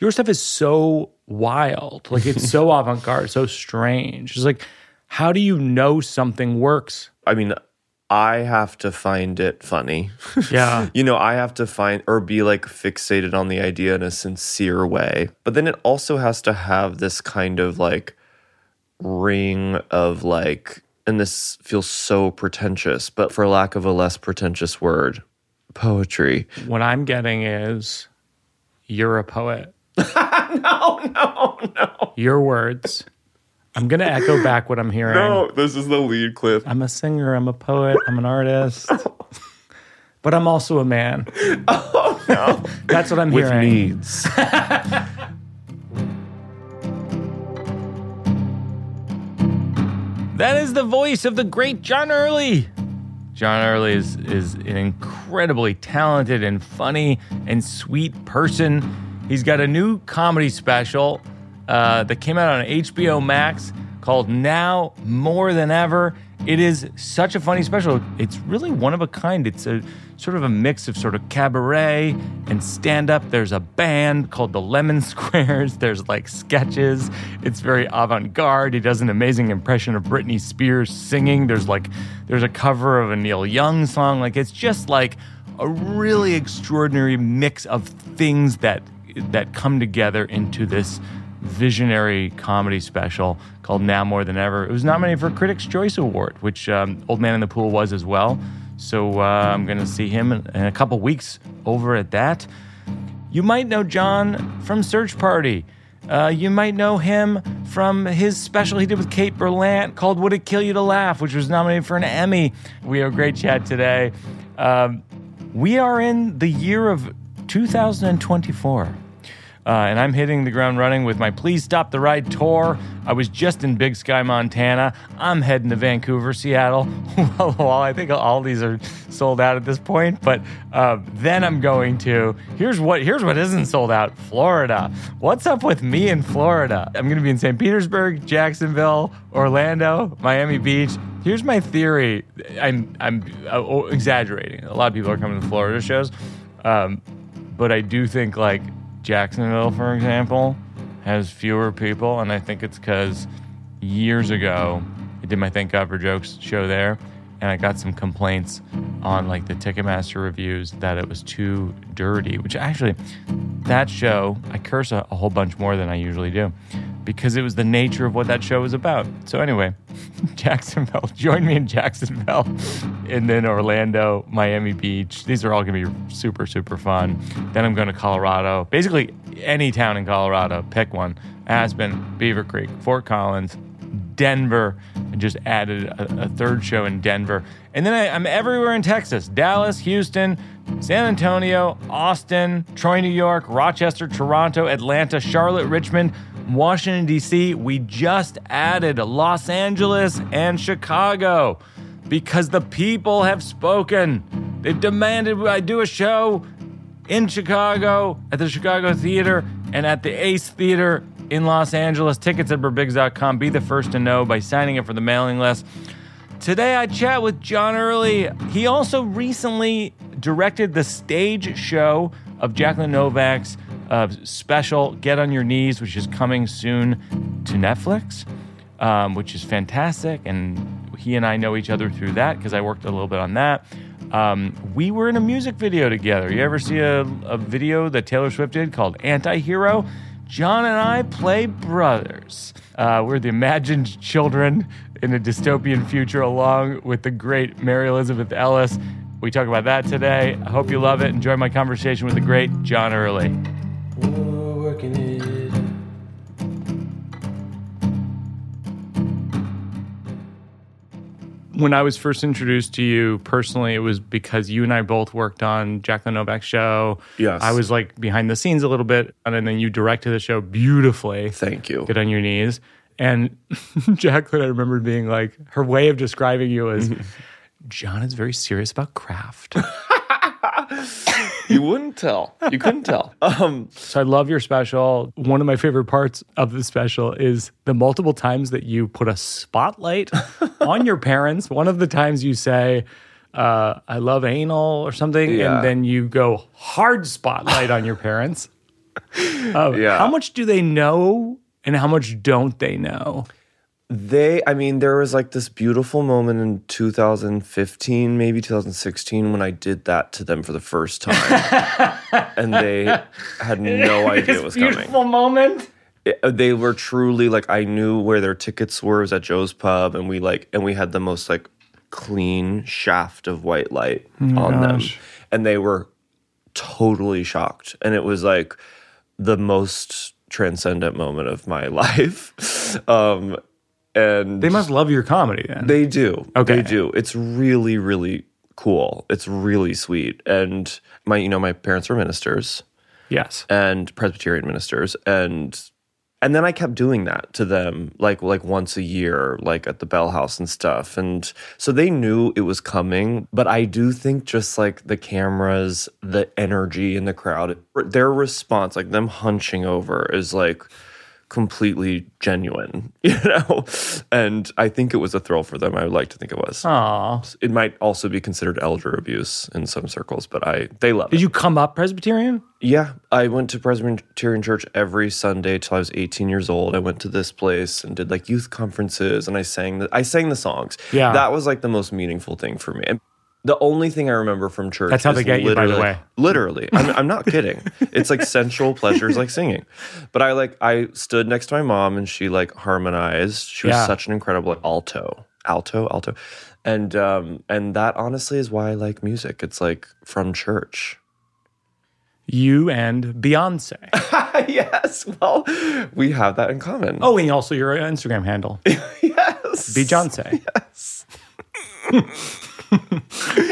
your stuff is so wild. Like it's so avant garde, so strange. It's like, how do you know something works? I mean, I have to find it funny. Yeah. you know, I have to find or be like fixated on the idea in a sincere way. But then it also has to have this kind of like ring of like, and this feels so pretentious, but for lack of a less pretentious word, poetry. what I'm getting is you're a poet. No, no, no. Your words. I'm going to echo back what I'm hearing. No, this is the lead clip. I'm a singer, I'm a poet, I'm an artist. Oh. But I'm also a man. Oh, no. That's what I'm With hearing. needs. That is the voice of the great John Early. John Early is, is an incredibly talented and funny and sweet person. He's got a new comedy special uh, that came out on HBO Max called Now More Than Ever. It is such a funny special. It's really one of a kind. It's a sort of a mix of sort of cabaret and stand up. There's a band called the Lemon Squares. There's like sketches. It's very avant garde. He does an amazing impression of Britney Spears singing. There's like, there's a cover of a Neil Young song. Like, it's just like a really extraordinary mix of things that that come together into this visionary comedy special called Now More Than Ever. It was nominated for a Critics' Choice Award, which um, Old Man in the Pool was as well. So uh, I'm going to see him in, in a couple weeks over at that. You might know John from Search Party. Uh, you might know him from his special he did with Kate Berlant called Would It Kill You to Laugh, which was nominated for an Emmy. We have a great chat today. Um, we are in the year of 2024. Uh, and I'm hitting the ground running with my Please Stop the Ride tour. I was just in Big Sky, Montana. I'm heading to Vancouver, Seattle. well, well, I think all these are sold out at this point, but uh, then I'm going to here's what here's what isn't sold out: Florida. What's up with me in Florida? I'm going to be in St. Petersburg, Jacksonville, Orlando, Miami Beach. Here's my theory. I'm I'm uh, exaggerating. A lot of people are coming to Florida shows, um, but I do think like Jacksonville, for example, has fewer people, and I think it's because years ago I did my Thank God for Jokes show there, and I got some complaints on like the Ticketmaster reviews that it was too dirty. Which actually, that show I curse a, a whole bunch more than I usually do because it was the nature of what that show was about. So anyway, Jacksonville, join me in Jacksonville, and then Orlando, Miami Beach. These are all going to be super super fun. Then I'm going to Colorado. Basically, any town in Colorado, pick one. Aspen, Beaver Creek, Fort Collins, Denver. I just added a, a third show in Denver. And then I, I'm everywhere in Texas Dallas, Houston, San Antonio, Austin, Troy, New York, Rochester, Toronto, Atlanta, Charlotte, Richmond, Washington, D.C. We just added Los Angeles and Chicago because the people have spoken. They've demanded I do a show in Chicago at the Chicago Theater and at the Ace Theater in Los Angeles. Tickets at birbigs.com. Be the first to know by signing up for the mailing list. Today I chat with John Early. He also recently directed the stage show of Jacqueline Novak's special Get on Your Knees, which is coming soon to Netflix, um, which is fantastic. And he and I know each other through that because I worked a little bit on that. Um, we were in a music video together. You ever see a, a video that Taylor Swift did called Anti Hero? John and I play brothers. Uh, we're the imagined children in a dystopian future, along with the great Mary Elizabeth Ellis. We talk about that today. I hope you love it. Enjoy my conversation with the great John Early. Working it. When I was first introduced to you personally, it was because you and I both worked on Jacqueline Novak's show. Yes. I was like behind the scenes a little bit, and then you directed the show beautifully. Thank you. Get on your knees. And Jacqueline, I remember being like, her way of describing you was, John is very serious about craft. You wouldn't tell. You couldn't tell. Um, So I love your special. One of my favorite parts of the special is the multiple times that you put a spotlight on your parents. One of the times you say, uh, I love anal or something, Yeah. and then you go hard spotlight on your parents. Uh, Yeah. How much do they know and how much don't they know? They, I mean, there was like this beautiful moment in 2015, maybe 2016, when I did that to them for the first time. and they had no idea it was coming. beautiful moment. It- uh, they were truly like, I knew where their tickets were, it was at Joe's Pub, and we like, and we had the most like clean shaft of white light on them. And they were totally shocked. And it was like the most transcendent moment of my life. um, and They must love your comedy then. they do. Okay. They do. It's really, really cool. It's really sweet. And my, you know, my parents were ministers yes. and Presbyterian ministers, and and then I kept doing that to them, like like once a year, like at the Bell House and stuff. And so they knew it was coming. But I do think just like the cameras, the energy in the crowd, their response, like them hunching over, is like completely genuine, you know. And I think it was a thrill for them. I would like to think it was. Aw. It might also be considered elder abuse in some circles, but I they love it. Did you come up Presbyterian? Yeah, I went to Presbyterian Church every Sunday till I was 18 years old. I went to this place and did like youth conferences, and I sang the I sang the songs. Yeah. that was like the most meaningful thing for me. And the only thing I remember from church. That's how is they get you, by the literally- way. Literally, I'm, I'm not kidding. It's like sensual pleasures, like singing. But I like I stood next to my mom, and she like harmonized. She was Yeah. such an incredible alto, alto, alto, and um and that honestly is why I like music. It's like from church. You and Beyonce. yes. Well, we have that in common. Oh, and also your Instagram handle, yes. Beyonce. No,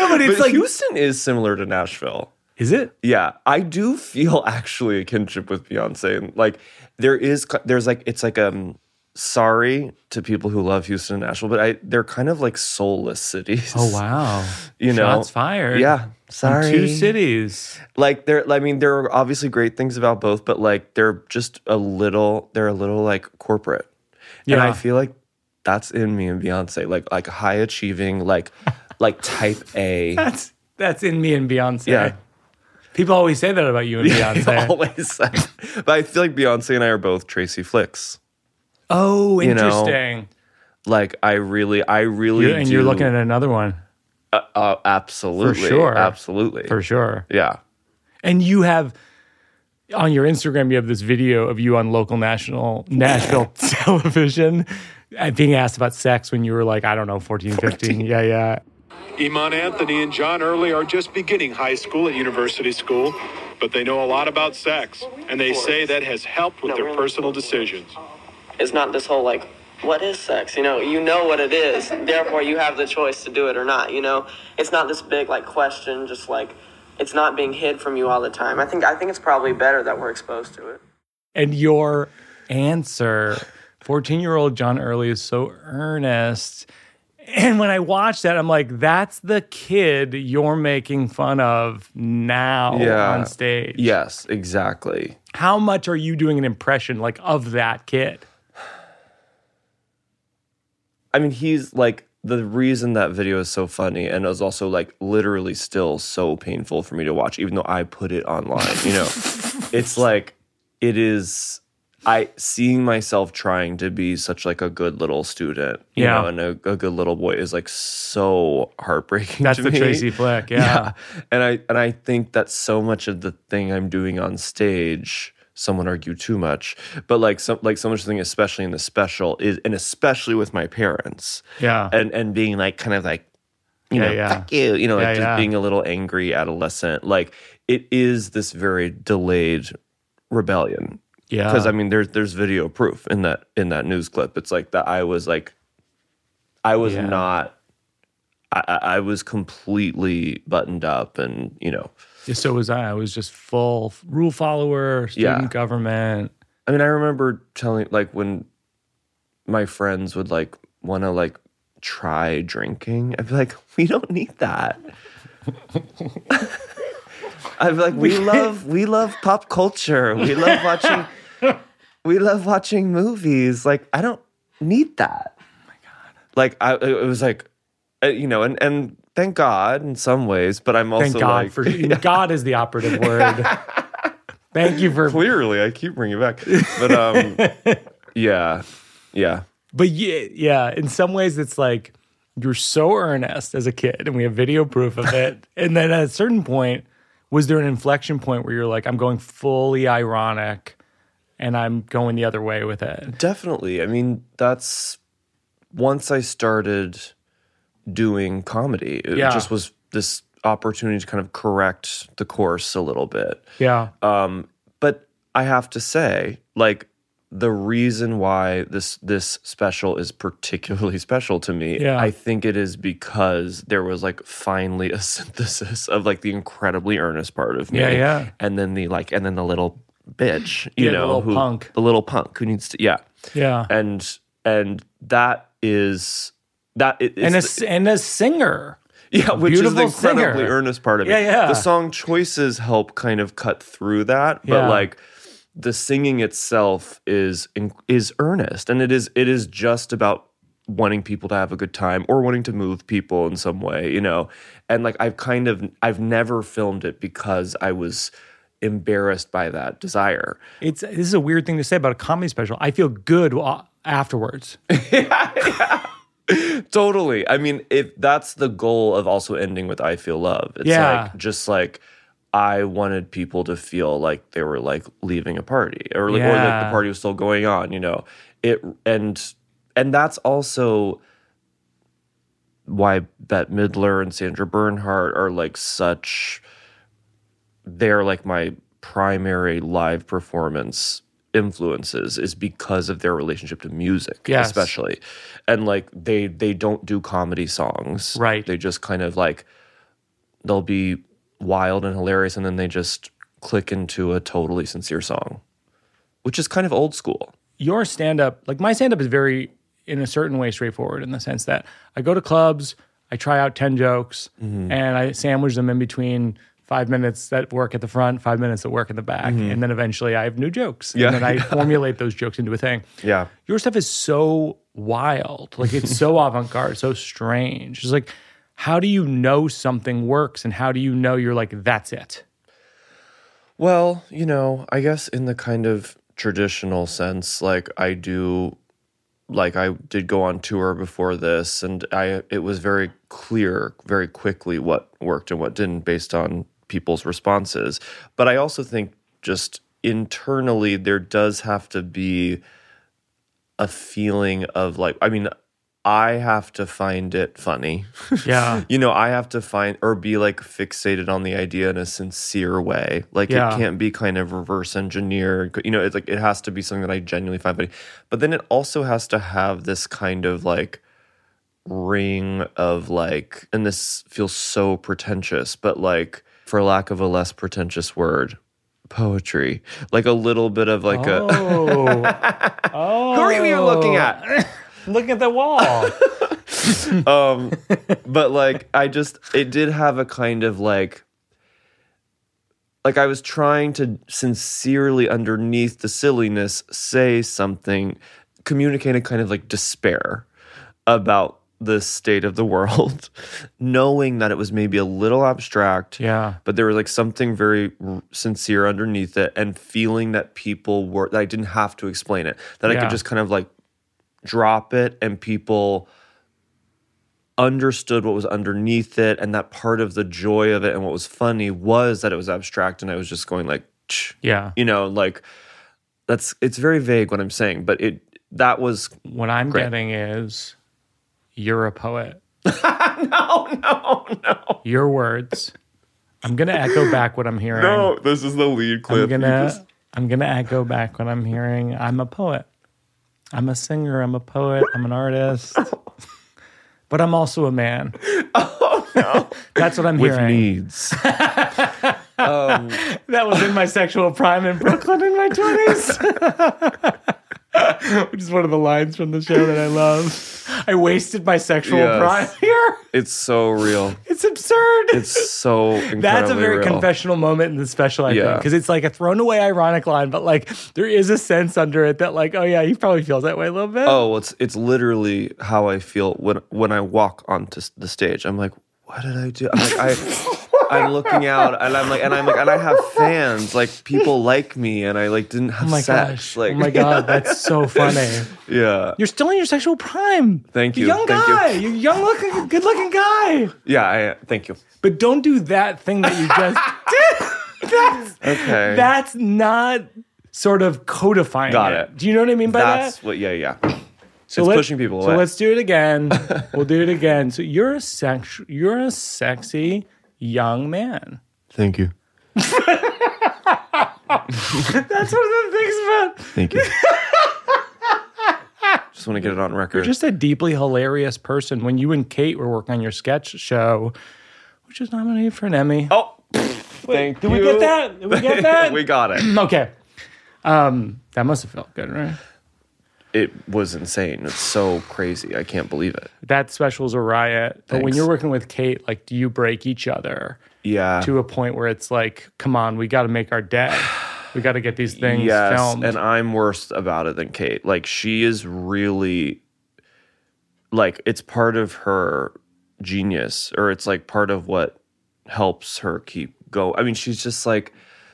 but it's But like, Houston is similar to Nashville. is it? Yeah, I do feel actually a kinship with Beyonce, and like there is, there's like it's like um. Sorry to people who love Houston and Nashville, but I they're kind of like soulless cities. Oh wow! You know, Shots fired. Yeah, sorry. two cities. Like there, I mean, there are obviously great things about both, but like they're just a little, they're a little like corporate, and Yeah. I feel like that's in me and Beyonce, like like high achieving, like like type A. That's that's in me and Beyonce. Yeah. People always say that about you and Beyonce. always say. But I feel like Beyonce and I are both Tracy Flicks. oh, You know, interesting. Like I really, I really, You're- and do, you're looking at another one uh, uh, absolutely, sure. absolutely, for sure. yeah. And you have on your Instagram, you have this video of you on local national Nashville television uh, being asked about sex when you were like, I don't know, 14, 15. Yeah, yeah. Iman Anthony and John Early are just beginning high school at University School, but they know a lot about sex, and they say that has helped with their personal decisions. It's not this whole like, what is sex? You know, you know what it is. Therefore, you have the choice to do it or not. You know, it's not this big like question. Just like, it's not being hid from you all the time. I think I think it's probably better that we're exposed to it. And your answer, 14 year old John Early is so earnest. And when I watch that, I'm like, that's the kid you're making fun of now Yeah. on stage. Yes, exactly. How much are you doing an impression like of that kid? I mean, he's like the reason that video is so funny and is also like literally still so painful for me to watch, even though I put it online. You know, it's like it is. I seeing myself trying to be such like a good little student, you Yeah. know, and a, a good little boy is like so heartbreaking. That's the me. Tracy Flick. Yeah. and I and I think that so much of the thing I'm doing on stage, some would argue too much, but like some like so much thing, especially in the special, is and especially with my parents, Yeah. and and being like kind of like, you Yeah, know, yeah. fuck you, you know, like just yeah. being a little angry adolescent. Like it is this very delayed rebellion. Yeah. Because I mean, there's there's video proof in that in that news clip. It's like that I was like, I was Yeah. not. I, I was completely buttoned up, and you know, Yeah, so was I. I was just full rule follower, student Yeah. government. I mean, I remember telling like when my friends would like want to like try drinking. I'd be like, we don't need that. I'd be like, we love we love pop culture. We love watching. We love watching movies. Like, I don't need that. Oh my god! Like, I it was like, uh, you know, and and thank God in some ways, but I'm also Thank God like, for God is the operative word. Thank you for Clearly, I keep bringing it back. But um, yeah, yeah. But yeah, yeah, in some ways it's like you're so earnest as a kid and we have video proof of it. and then at a certain point, was there an inflection point where you're like, I'm going fully ironic and I'm going the other way with it? Definitely. I mean, that's once I started doing comedy, it Yeah. just was this opportunity to kind of correct the course a little bit. Yeah. Um, but I have to say, like, the reason why this this special is particularly special to me, Yeah. I think it is because there was like finally a synthesis of like the incredibly earnest part of me, Yeah, yeah. and then the like, and then the little bitch, you Yeah, the know, little who, punk. the little punk who needs to, yeah, Yeah. and and that is that it, and a, s- and a singer. yeah, which is the incredibly singer. earnest part of it. Yeah, yeah. The song choices help kind of cut through that, but Yeah. like the singing itself is is earnest, and it is it is just about wanting people to have a good time or wanting to move people in some way, you know. And like I've kind of I've never filmed it because I was embarrassed by that desire. It's this is a weird thing to say about a comedy special. I feel good wa- afterwards. Totally. I mean, if that's the goal of also ending with I feel love. It's Yeah. like just like I wanted people to feel like they were like leaving a party or like, or like the party was still going on, you know. It and and that's also why Bette Midler and Sandra Bernhard are like such they're like my primary live performance influences is because of their relationship to music Yes. especially and like they they don't do comedy songs Right. they just kind of like they'll be wild and hilarious and then they just click into a totally sincere song which is kind of old school your stand up, like my stand up is very, in a certain way, straightforward in the sense that I go to clubs, I try out 10 jokes, Mm-hmm. and I sandwich them in between five minutes that work at the front, five minutes that work in the back. And then eventually I have new jokes. Mm-hmm. Yeah. And then I formulate those jokes into a thing. yeah Your stuff is so wild. Like it's so avant garde, so strange. It's like, how do you know something works and how do you know you're like, that's it? Well, you know, I guess in the kind of traditional sense, like I do, like I did go on tour before this, and I it was very clear very quickly what worked and what didn't based on people's responses. But I also think just internally there does have to be a feeling of like, I mean, I have to find it funny. Yeah. you know, I have to find or be like fixated on the idea in a sincere way. Like Yeah. it can't be kind of reverse engineered. You know, it's like it has to be something that I genuinely find funny. But then it also has to have this kind of like ring of like, and this feels so pretentious, but like for lack of a less pretentious word, poetry. Like a little bit of like a Oh. oh. Who are you looking at? Looking at the wall. um but like i just it did have a kind of like like i was trying to sincerely underneath the silliness say something communicate a kind of like despair about the state of the world knowing that it was maybe a little abstract Yeah. but there was like something very r- sincere underneath it and feeling that people were that i didn't have to explain it that i could just kind of like drop it and people understood what was underneath it and that part of the joy of it and what was funny was that it was abstract and i was just going like Yeah. you know like that's it's very vague what i'm saying but it that was What I'm Great. getting is you're a poet. no no no Your words. I'm gonna echo back what I'm hearing. no this is the lead clip I'm gonna just- I'm gonna echo back what I'm hearing. I'm a poet. I'm a singer. I'm a poet. I'm an artist. but I'm also a man. Oh no. That's what I'm with hearing. needs um That was in my sexual prime in Brooklyn in my twenties. Which is one of the lines from the show that I love. I wasted my sexual Yes. prime here. it's so real It's absurd. it's so That's a very real. confessional moment in the special, I think, because it's like a thrown away ironic line, but like there is a sense under it that, like, oh yeah, he probably feels that way a little bit. Oh, it's it's literally how I feel when when I walk onto the stage. I'm like, what did I do? I'm like, I I'm looking out and I'm like and I'm like and I have fans like people like me and I like didn't have Oh my sex gosh. like oh my god, that's so funny. yeah You're still in your sexual prime. Thank you, young thank guy. You. are young looking, good looking guy. yeah I, thank you But don't do that thing that you just did. That's okay that's not sort of codifying. Got it. Do you know what I mean by that's that? what yeah yeah So it's pushing people So let's do it again. we'll do it again. So you're a sex. You're a sexy young man. thank you That's one of the things about thank you just want to get it on record You're just a deeply hilarious person. When you and Kate were working on your sketch show, which was nominated for an Emmy. oh thank Did you we get that? Did we get that? we got it okay. Um, that must have felt good, right? It was insane it's so crazy I can't believe it That special's a riot. But when you're working with Kate, like, do you break each other yeah to a point where it's like, come on, we got to make our day. We got to get these things yes, filmed. and I'm worse about it than Kate. Like she is really like it's part of her genius or it's like part of what helps her keep go. I mean, she's just like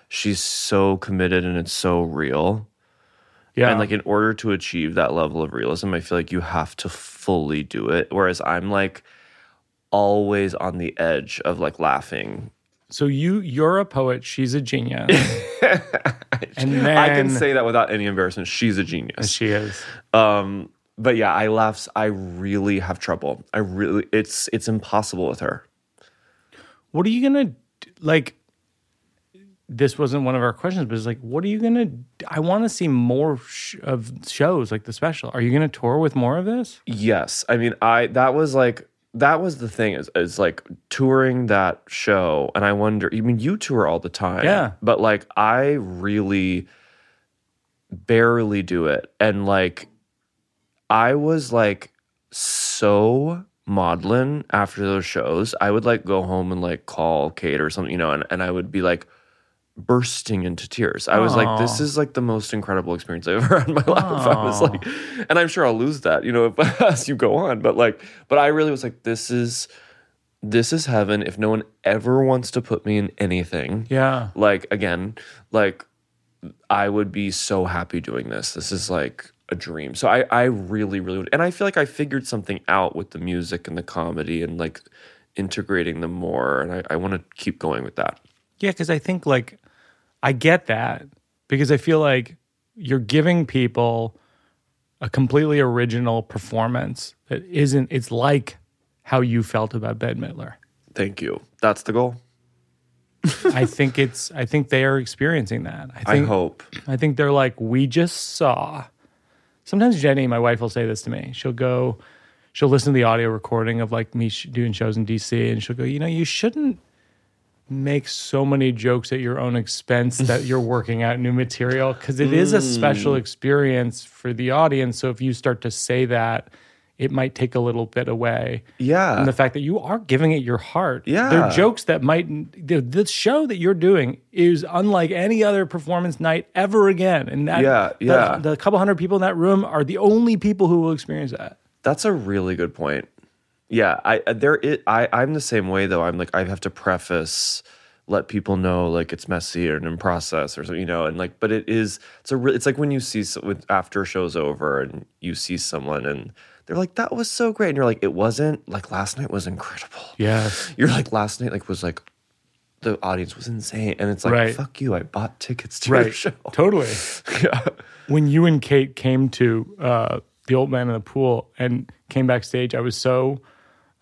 she's so committed and it's so real. Yeah. And like in order to achieve that level of realism, I feel like you have to fully do it. Whereas I'm like always on the edge of like laughing. so you, you're a poet. She's a genius. and then I can say that without any embarrassment. She's a genius. she is. Um, but yeah, I laugh. I really have trouble. I really, it's it's impossible with her. What are you gonna like? This wasn't one of our questions, but it's like, what are you gonna? I want to see more sh- of shows like the special. Are you gonna tour with more of this? Yes, I mean, I that was like that was the thing is is like touring that show, and I wonder. I mean, you tour all the time, Yeah. but like I really barely do it, and like I was like so maudlin after those shows. I would like go home and like call Kate or something, you know, and, and I would be like bursting into tears. I was like, this is like the most incredible experience I've ever had in my life. I was like, and I'm sure I'll lose that, you know, if, as you go on. But like, but I really was like, this is this is heaven. If no one ever wants to put me in anything, Yeah. like again, like I would be so happy doing this. This is like a dream. So I, I really, really would. And I feel like I figured something out with the music and the comedy and like integrating them more. And I, I want to keep going with that. Yeah, because I think like I get that because I feel like you're giving people a completely original performance that isn't. It's like how you felt about Bette Midler. Thank you. That's the goal. I think it's. I think they are experiencing that. I I think. hope. I think they're like, we just saw. Sometimes Jenny, my wife, will say this to me. She'll go, she'll listen to the audio recording of like me sh- doing shows in DC, and she'll go, you know, you shouldn't make so many jokes at your own expense that you're working out new material because it is a special mm. experience for the audience. So if you start to say that, it might take a little bit away. Yeah. And the fact that you are giving it your heart. Yeah. They're jokes that might, the, the show that you're doing is unlike any other performance night ever again. And that, Yeah, the- yeah. The, couple hundred people in that room are the only people who will experience that. That's a really good point. Yeah, I I- there it I I'm the same way though. I'm like I have to preface let people know like it's messy and in process or something, you know, and like but it is it's a re- it's like when you see so- with after a show's over and you see someone and they're like that was so great and you're like it wasn't like last night was incredible. Yes. You're like last night like was like the audience was insane and it's like Right. fuck you I bought tickets to your show. Totally. yeah. when you and Kate came to uh, the old man in the pool and came backstage, I was so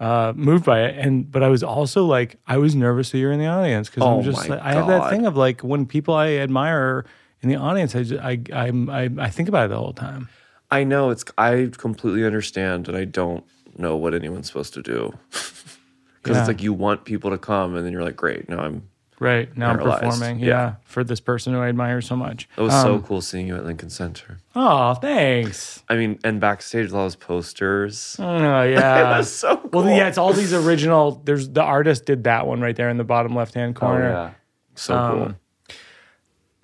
uh, moved by it, and but I was also like, I was nervous that you're in the audience because Oh I'm just like, I have that thing of like when people I admire in the audience, I just, I, I'm- I I think about it the whole time. I know it's I completely understand and I don't know what anyone's supposed to do. Cuz Yeah. it's like you want people to come and then you're like great, now I'm Right now, I'm performing, yeah. Yeah. for this person who I admire so much. It was so cool seeing you at Lincoln Center. Oh, thanks. I mean, and backstage with all those posters. Oh yeah. It was so cool. Well, yeah, it's all these original. There's the artist did that one right there in the bottom left hand corner. Oh, corner. yeah. So Um, cool.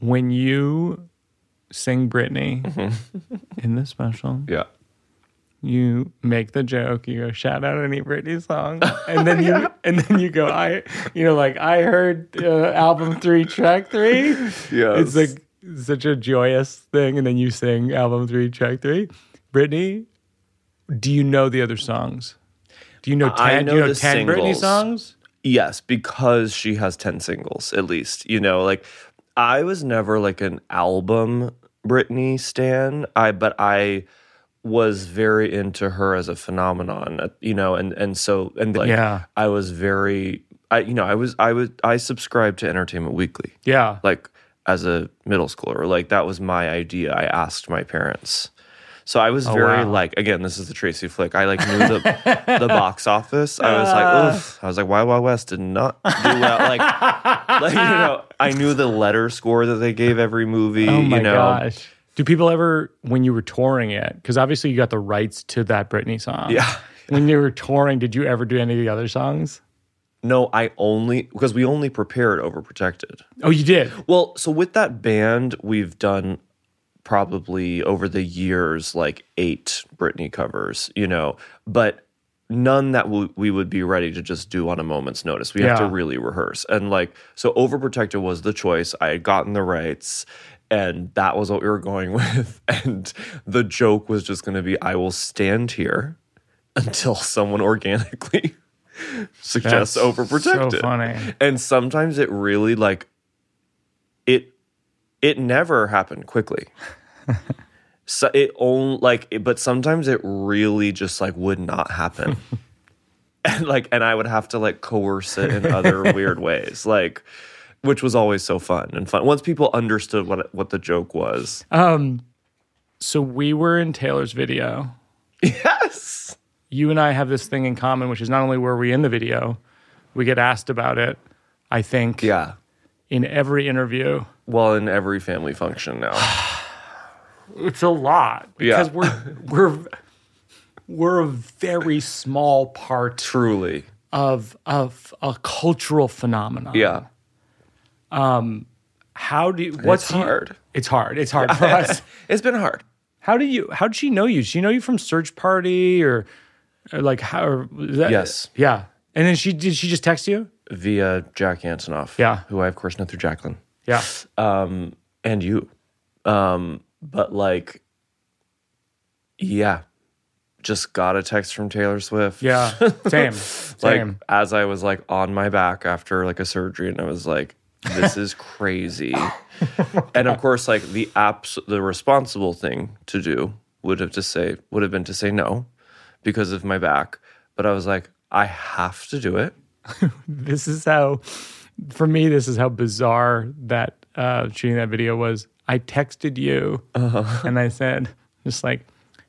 when you sing Britney Mm-hmm. in this special, Yeah. You make the joke, you go shout out any Britney song, and then you and then you go I, you know, like I heard uh, album three, track three. Yes. It's like such a joyous thing, and then you sing album three, track three. Britney, do you know the other songs? Do you know ten? I do you know know ten Britney songs? Yes, because she has 10 singles at least. You know, like I was never like an album Britney stan. I but I was very into her as a phenomenon, uh, you know, and and so and like Yeah. I was very I you know, I was I was I subscribed to Entertainment Weekly. Yeah, Like as a middle schooler, like that was my idea. I asked my parents. So I was very Oh, wow. like, again, this is the Tracy flick. I like knew the the box office. I was like, oof. I was like, Wild Wild West did not do well. Like, like you know, I knew the letter score that they gave every movie. Oh my you know, gosh. Do people ever, when you were touring it, because obviously you got the rights to that Britney song. Yeah. When you were touring, did you ever do any of the other songs? No, I only because we only prepared Overprotected. Oh, you did. Well, so with that band, we've done probably over the years like eight Britney covers, you know, but none that we, we would be ready to just do on a moment's notice. We have to really rehearse. And like, so Overprotected was the choice. I had gotten the rights. And that was what we were going with. And the joke was just going to be I will stand here until someone organically suggests That's Overprotected So funny. and sometimes it really like it it never happened quickly so it only like it- but sometimes it really just like would not happen and like and i would have to like coerce it in other weird ways like which was always so fun and fun once people understood what what the joke was Um, so we were in Taylor's video. yes You and I have this thing in common, which is not only were we in the video, we get asked about it, I think, yeah in every interview. well in every family function now It's a lot Yeah. because we're we're we're a very small part truly of of a cultural phenomenon. yeah How do you, what's it's you- hard it's hard. It's hard for us. it's been hard How do you? How did she know you? Did she know you from Search Party or, or like how? Or that, Yes. Yeah. And then she did. She just text you? via jack antonoff Yeah. who i of course know through jacqueline Yeah. um, and you. Um, but like, yeah, just got a text from Taylor Swift. Yeah. Same. like Same. as I was like on my back after like a surgery, and I was like, this is crazy. and of course, like the apps, the responsible thing to do would have to say would have been to say no because of my back. But I was like, I have to do it. this is how. For me, this is how bizarre that uh, shooting that video was. I texted you and I said, just like,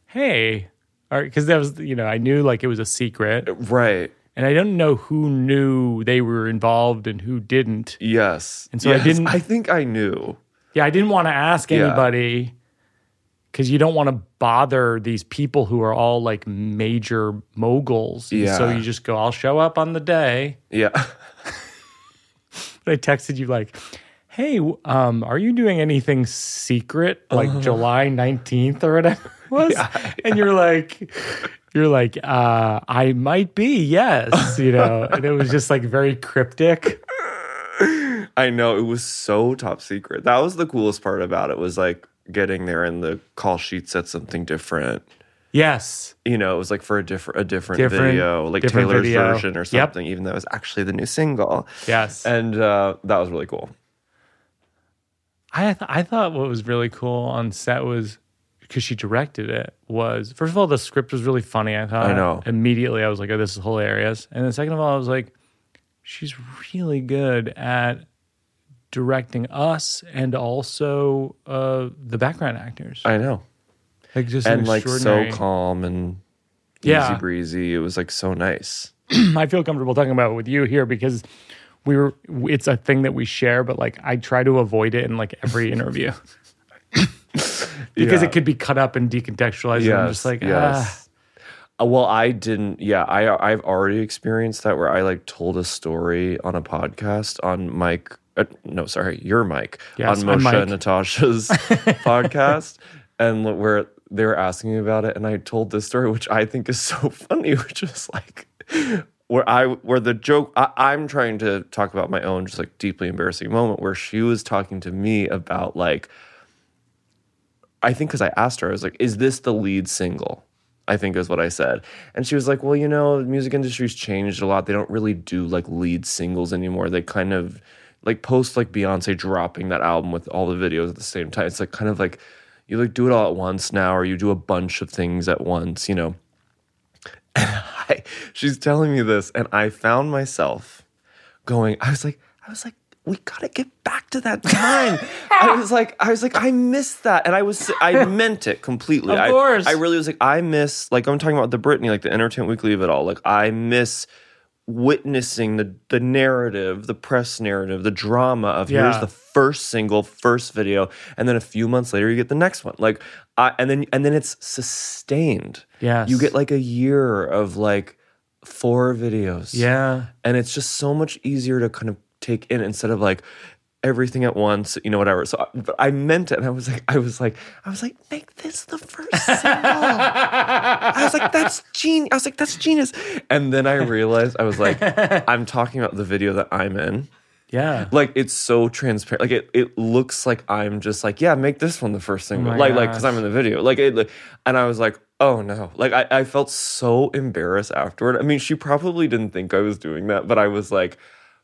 hey, because that was you know I knew like it was a secret, Right. And I don't know who knew they were involved and who didn't. Yes. And so I didn't- I think I knew. Yeah, I didn't want to ask anybody because you don't want to bother these people who are all like major moguls. And So you just go, I'll show up on the day. Yeah. But I texted you like, hey, um, are you doing anything secret like July 19th or whatever it was? And you're like, you're like, uh, I might be, yes, you know, and it was just like very cryptic. I know it was so top secret. That was the coolest part about it was like getting there and the call sheet said something different. Yes. You know, it was like for a different a different, Different- video, like different Taylor's video. version or Yep. something, even though it was actually the new single. Yes. And uh, that was really cool. I th- I thought what was really cool on set was because she directed it was first of all the script was really funny. I thought I know. immediately I was like, oh, this is hilarious. And then second of all, I was like, she's really good at directing us and also uh, the background actors. I know. Like just And an like so calm and Yeah. easy breezy. It was like so nice. I feel comfortable talking about it with you here because we were. It's a thing that we share, but like I try to avoid it in like every interview because Yeah. it could be cut up and decontextualized. and I'm just like, ah. Uh, well, I didn't. Yeah, I I've already experienced that where I like told a story on a podcast on Mike. Uh, no, sorry, your Mike Yes, on Moshe Mike. and Natasha's podcast, and where they were asking me about it, and I told this story, which I think is so funny, which is like where I where the joke I, I'm trying to talk about my own just like deeply embarrassing moment where she was talking to me about like I think because I asked her, I was like, "Is this the lead single?" I think is what I said, and she was like, "Well, you know, the music industry's changed a lot. They don't really do like lead singles anymore. They kind of like post like Beyonce dropping that album with all the videos at the same time. It's like kind of like you like do it all at once now, or you do a bunch of things at once, you know." And I, she's telling me this, and I found myself going. I was like, I was like, we gotta get back to that time. I was like, I was like, I miss that, and I was, I meant it completely. Of course. I, really was like, I miss, like, I'm talking about the Britney, like the Entertainment Weekly of it all. Like, I miss witnessing the the narrative, the press narrative, the drama of here's the first single, first video, and then a few months later you get the next one. Like, I, and then and then it's sustained. Yes. you get like a year of like four videos. Yeah. and it's just so much easier to kind of take in instead of like everything at once, you know, whatever. So, I- but I meant it, and I was like, I was like, I was like, make this the first single. I was like, that's genius. I was like, that's genius. And then I realized I was like, I'm talking about the video that I'm in. Yeah. Like it's so transparent. Like it, it looks like I'm just like, yeah, make this one the first oh single. my like, like because. I'm in the video. Like it, like- and I was like, oh no. Like I, I felt so embarrassed afterward. I mean, she probably didn't think I was doing that, but I was like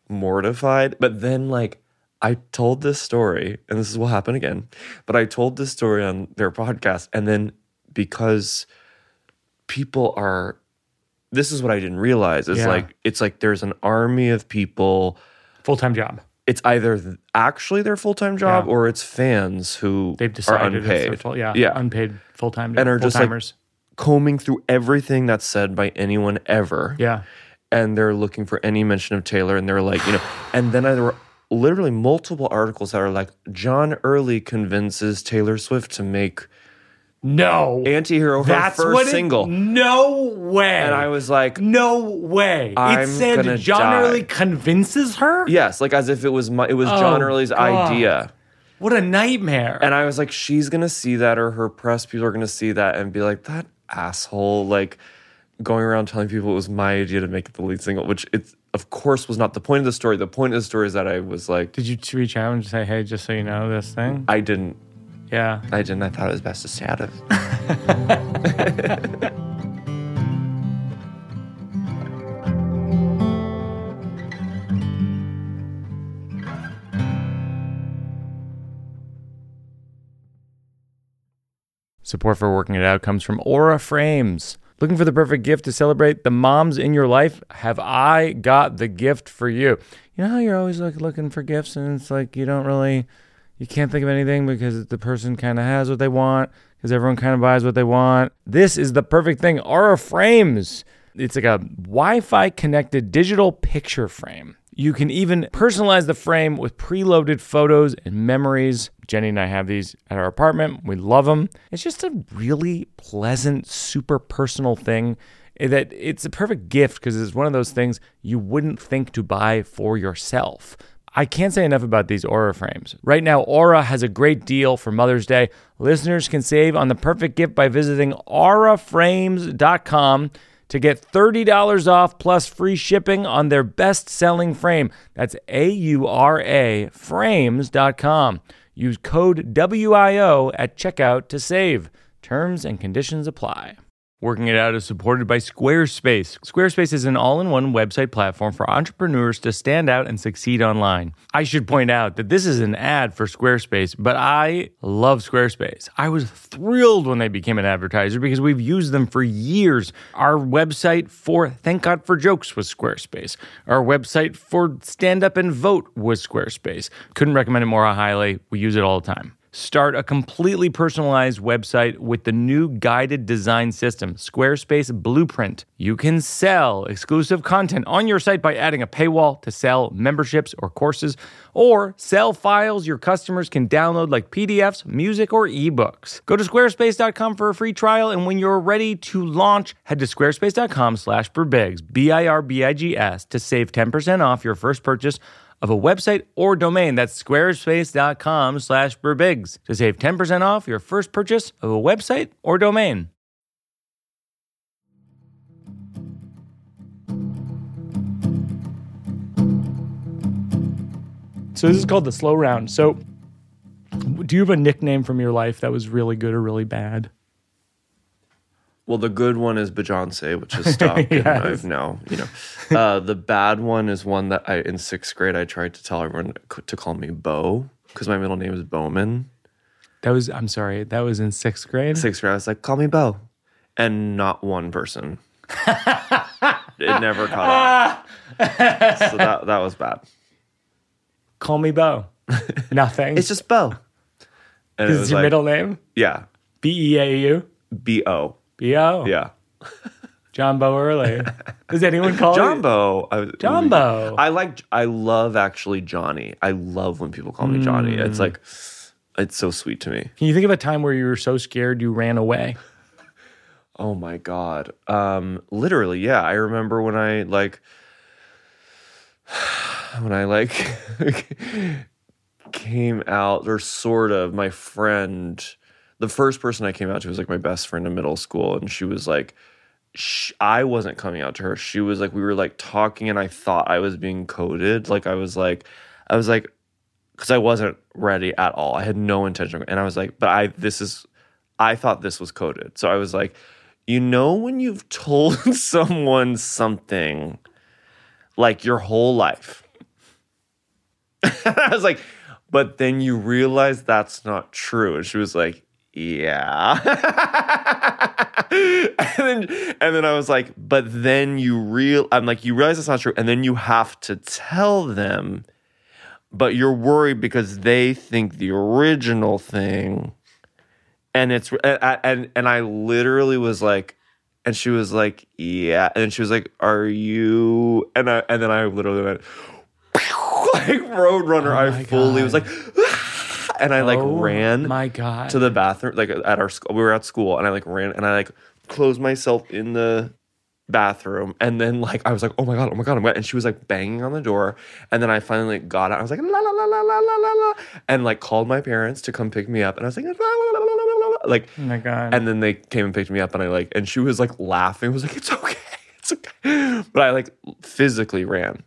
mortified. But then like I told this story, and this will happen again. But I told this story on their podcast, and then because people are this is what I didn't realize is Yeah. like it's like there's an army of people Full time job. it's either actually their full-time job Yeah. or it's fans who They've are decided it's their unpaid full, yeah, yeah unpaid full time And are full just, like, combing through everything that's said by anyone ever yeah. And they're looking for any mention of taylor and they're like you know and then there were literally multiple articles that are like john early convinces taylor swift to make No. anti-hero her That's first what it- single no way. and i was like no way. it I'm said John die. Early convinces her. yes like as if it was my it was oh, john Oh, early's God. idea What a nightmare. And I was like, she's gonna see that, or her press people are gonna see that and be like, that asshole, like going around telling people it was my idea to make it the lead single, which it of course was not the point of the story. The point of the story is that I was like, Did you t- reach out and say, "Hey, just so you know, this thing"? I didn't, yeah. I didn't. I thought it was best to stay out of. Support for Working It Out comes from Aura Frames. Looking for the perfect gift to celebrate the moms in your life? Have I got the gift for you? You know how you're always like looking for gifts and it's like you don't really you can't think of anything because the person kind of has what they want because everyone kind of buys what they want. This is the perfect thing. Aura Frames. It's like a Wi-Fi connected digital picture frame. You can even personalize the frame with preloaded photos and memories. Jenny and I have these at our apartment. We love them. It's just a really pleasant, super personal thing eh, that it's a perfect gift because it's one of those things you wouldn't think to buy for yourself. I can't say enough about these Aura frames. Right now, Aura has a great deal for Mother's Day. Listeners can save on the perfect gift by visiting auraframes.com to get $30 off plus free shipping on their best selling frame. That's A U R A frames.com. Use code WIO at checkout to save. Terms and conditions apply. Working It Out is supported by Squarespace. Squarespace is an all in one website platform for entrepreneurs to stand out and succeed online. I should point out that this is an ad for Squarespace, but I love Squarespace. I was thrilled when they became an advertiser because we've used them for years. Our website for Thank God for Jokes was Squarespace. Our website for Stand Up and Vote was Squarespace. Couldn't recommend it more highly. We use it all the time. Start a completely personalized website with the new guided design system, Squarespace Blueprint. You can sell exclusive content on your site by adding a paywall to sell memberships or courses, or sell files your customers can download like PDFs, music, or ebooks. Go to squarespace.com for a free trial, and when you're ready to launch, head to squarespace.com slash birbigs, B-I-R-B-I-G-S, to save 10% off your first purchase of a website or domain. That's squarespace.com slash birbigs to save 10% off your first purchase of a website or domain. So this is called the slow round. So do you have a nickname from your life that was really good or really bad? Well, the good one is Beyonce, which is stuck, and Yes. I've now, you know. Uh, the bad one is one that I, in sixth grade, I tried to tell everyone to call me Bo because my middle name is Bowman. That was I'm sorry, that was in sixth grade. Sixth grade, I was like, call me Bo, and not one person. it never caught on. so that that was bad. Call me Bo. Nothing. It's just Bo. Is your like, middle name? yeah, B E A U? B O, B O. yeah. John Bo Early. Does anyone call you? I, John I like. I love actually Johnny. I love when people call me Johnny. Mm. It's like, it's so sweet to me. Can you think of a time where you were so scared you ran away? Oh my god. Um, literally, yeah. I remember when I like, when I like came out, or sort of. My friend, the first person I came out to was like my best friend in middle school, and she was like. sh I wasn't coming out to her. She was like, we were like talking, and I thought I was being coded. Like I was like, I was like, because I wasn't ready at all. I had no intention, and I was like, but I this is, I thought this was coded. So I was like, you know, when you've told someone something, like your whole life, I was like, but then you realize that's not true, and she was like, yeah. and then and then I was like, but then you real I'm like, you realize it's not true, and then you have to tell them, but you're worried because they think the original thing, and it's and and, and I literally was like, and she was like, yeah, and then she was like, are you? And I and then I literally went. Like Roadrunner, Oh I fully was God. like, and I like oh, ran my God. to the bathroom, like at our school. We were at school and I like ran and I like closed myself in the bathroom and then like I was like oh my god oh my god I'm wet and she was like banging on the door and then I finally like, got out I was like la la la la la la la and like called my parents to come pick me up and I was like la, la, la, la, la, la. like oh my god and then they came and picked me up and I like and she was like laughing I was like it's okay it's okay but I like physically ran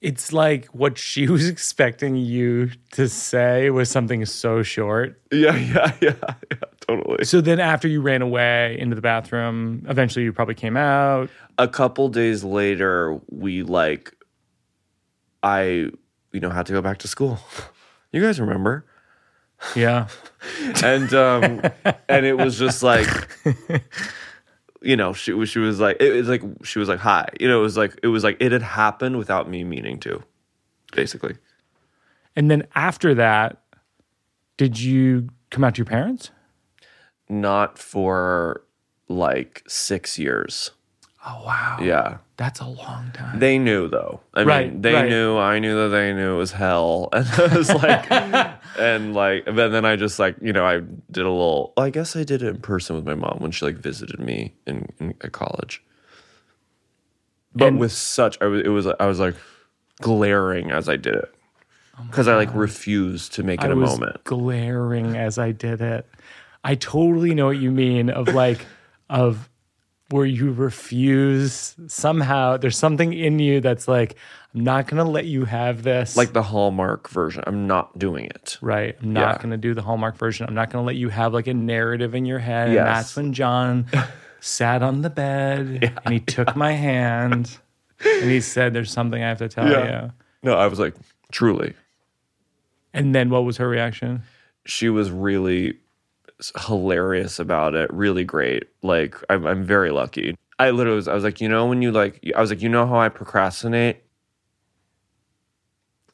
it's like what she was expecting you to say was something so short. yeah yeah yeah, yeah totally So then after you ran away into the bathroom, eventually you probably came out. a couple days later we like i you know had to go back to school you guys remember Yeah. and um and it was just like you know she was she was like it was like she was like hi you know it was like it was like it had happened without me meaning to basically And then after that, did you come out to your parents? not for like 6 years Oh wow. yeah That's a long time. They knew though. I Right, mean, they right. knew. I knew that they knew it was hell, and I was like, and like, but then I just like, you know, I did a little. I guess I did it in person with my mom when she like visited me in, in at college. But And- with such, I was, it was, I was like glaring as I did it oh, because I like refused to make it I a was moment. glaring as I did it. I totally know what you mean of like of where you refuse somehow there's something in you that's like I'm not going to let you have this. Like the Hallmark version. I'm not doing it. right, I'm not Yeah. going to do the Hallmark version. I'm not going to let you have like a narrative in your head. And Yes. that's when John sat on the bed and he took my hand and he said there's something I have to tell Yeah. you. No, I was like, truly. And then what was her reaction? she was really hilarious about it really great like i'm, I'm very lucky i literally was i was like you know when you like i was like you know how i procrastinate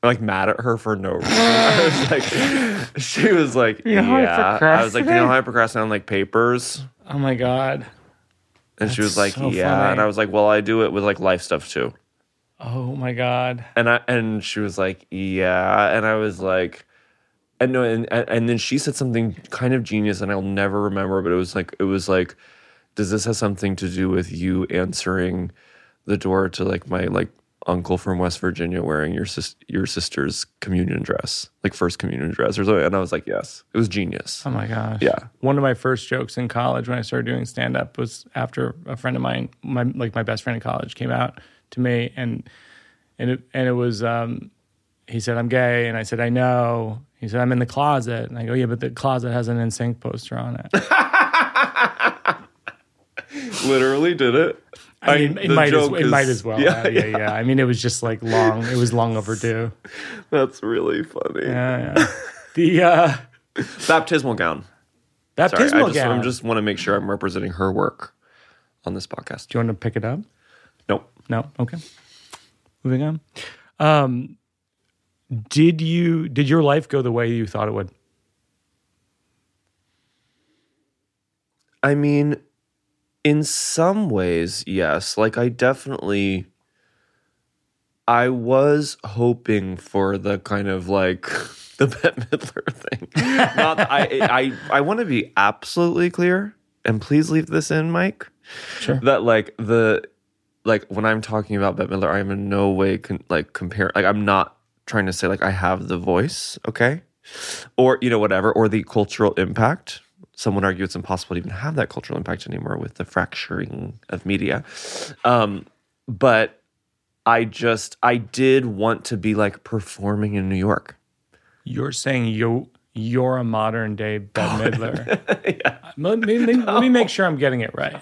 I'm like mad at her for no reason. I was like, she was like, You know how I yeah. I was like, you know how I procrastinate on like papers? Oh my god. And she was like, so yeah. funny. And I was like, well, I do it with like life stuff too. Oh my god. And I and she was like, yeah. And I was like, and no, and and and then she said something kind of genius, and I'll never remember. But it was like, it was like, does this have something to do with you answering the door to like my like uncle from West Virginia wearing your sis- your sister's communion dress, like first communion dress or something. And I was like, yes, it was genius. Oh my gosh. Yeah. One of my first jokes in college when I started doing stand up was after a friend of mine, my like my best friend in college came out to me and and it and it was um he said I'm gay and I said I know. He said I'm in the closet and I go yeah but the closet has an NSYNC poster on it. Literally did it. I mean, it might as, joke it is- might as well. Yeah, Yeah, yeah, yeah. I mean, it was just like long. It was long overdue. that's really funny. Yeah, yeah. The uh, Baptismal gown. Sorry, baptismal I just, gown. I just want to make sure I'm representing her work on this podcast. Do you want to pick it up? Nope. No. Okay. Moving on. Um, did you did your life go the way you thought it would? I mean, in some ways, yes. Like I definitely I was hoping for the kind of like the Bette Midler thing. Not I I I want to be absolutely clear, and please leave this in, Mike. Sure. That like the like when I'm talking about Bette Midler, I'm in no way con- like compare like I'm not trying to say like I have the voice, okay? Or you know whatever, or the cultural impact. Some would argue it's impossible to even have that cultural impact anymore with the fracturing of media. Um, but I just I did want to be like performing in New York. You're saying you you're a modern day Bette Midler. let, me, let me- let me make sure I'm getting it right.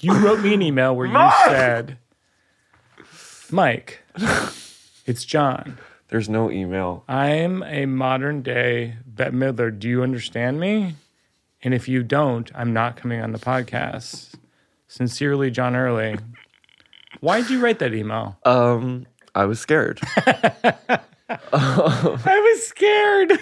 You wrote me an email where you said, "Mike, it's John. There's no email. I'm a modern day Bette Midler. Do you understand me? And if you don't, I'm not coming on the podcast. Sincerely, John Early." Why did you write that email? Um, I was scared. I was scared.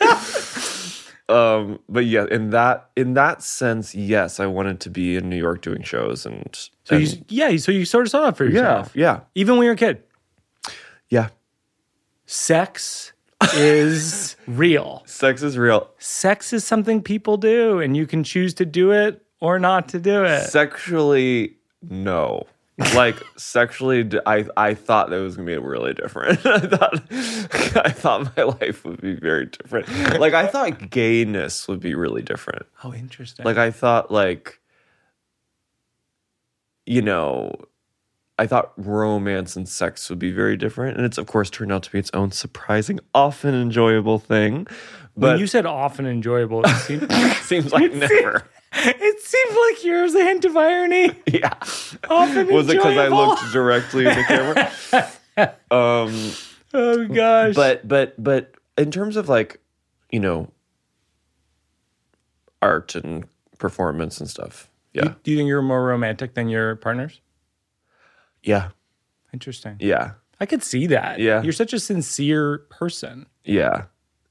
um, but yeah, in that in that sense, yes, I wanted to be in New York doing shows and, So and you, yeah, so you sort of saw it for yeah, yourself, yeah, even when you were a kid. Yeah. Sex is real. Sex is real. Sex is something people do, and you can choose to do it or not to do it. Sexually, no. Like sexually, I I thought that was gonna be really different. I thought I thought my life would be very different. Like I thought gayness would be really different. oh, interesting. Like I thought like you know, I thought romance and sex would be very different, and it's of course turned out to be its own surprising, often enjoyable thing. when But you said often enjoyable, it seemed, seems like never. it seemed like here's a hint of irony. Yeah. Often Was it because I looked directly in the camera? um, Oh gosh. but but but in terms of like, you know, art and performance and stuff. Yeah. do you think you're more romantic than your partners? Yeah. Interesting. Yeah. I could see that. Yeah. You're such a sincere person. Yeah.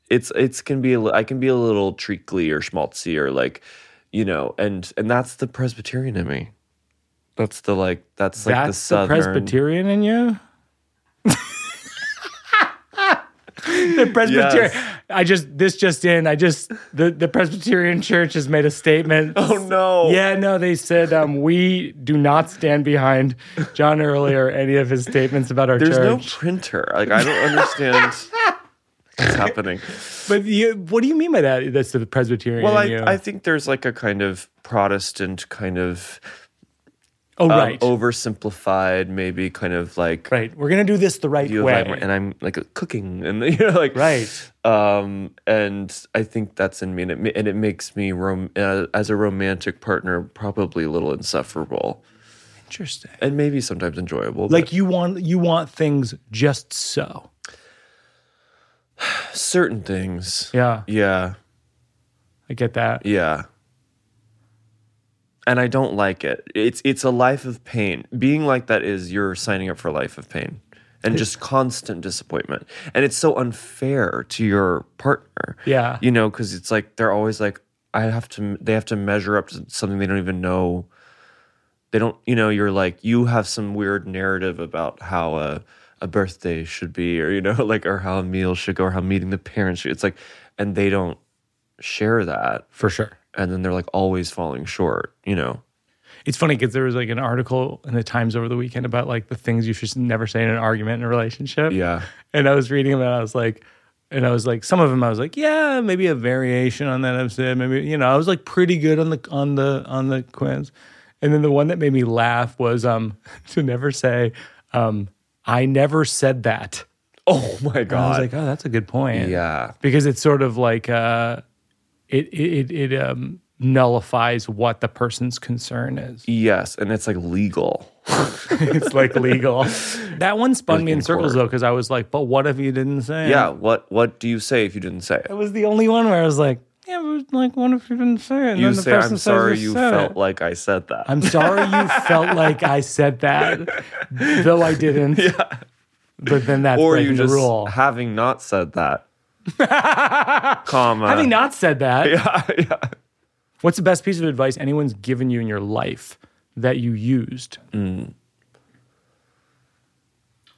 It's it's can be a I can be a little treacly or schmaltzy or like, you know, and and that's the Presbyterian in me. That's the like that's like the That's the, Presbyterian in you? the Presbyterian. Yes. I just this just in. I just the the Presbyterian Church has made a statement. Oh no. Yeah, no, they said um, we do not stand behind John Early or any of his statements about our There's no printer. Like I don't understand what's happening. but you, what do you mean by that? That's the Presbyterian. Well. I, I think there's like a kind of Protestant kind of oh um, right, oversimplified, maybe kind of like right. We're gonna do this the right way. life, and I'm like cooking, and you know, like Right. Um, and I think that's in me, and it, and it makes me rom- uh, as a romantic partner probably a little insufferable, Interesting. and maybe sometimes enjoyable. Like you want you want things just so. certain things, Yeah, yeah, I get that. yeah. And I don't like it. It's it's a life of pain. Being like that is you're signing up for a life of pain and just constant disappointment. And it's so unfair to your partner. Yeah. You know, because it's like they're always like, I have to. They have to measure up to something they don't even know. They don't. You know, you're like you have some weird narrative about how a a birthday should be, or you know, like or how a meal should go, or how meeting the parents should. It's like, and they don't share that For sure. And then they're like always falling short, you know. It's funny because there was like an article in the Times over the weekend about like the things you should never say in an argument in a relationship. Yeah. And I was reading them and I was like, and I was like, some of them I was like, yeah, maybe a variation on that I've said. Maybe, you know, I was like pretty good on the on the on the quiz. And then the one that made me laugh was um to never say, um, I never said that. Oh my And I was like, oh, that's a good point. yeah. Because it's sort of like uh it it it, um nullifies what the person's concern is. Yes, and it's like legal. it's like legal. That one spun Like me in in circles court. though, because I was like, but what if you didn't say it? Yeah. What What do you say if you didn't say it? It was the only one where I was like, yeah, but like, what if you didn't say it? And You then the say, person "I'm sorry, you said felt it." like I said that." I'm sorry you felt like I said that, though I didn't. Yeah. But then that's or you just the rule. having not said that, comma. Having not said that, yeah, yeah. what's the best piece of advice anyone's given you in your life that you used? Mm.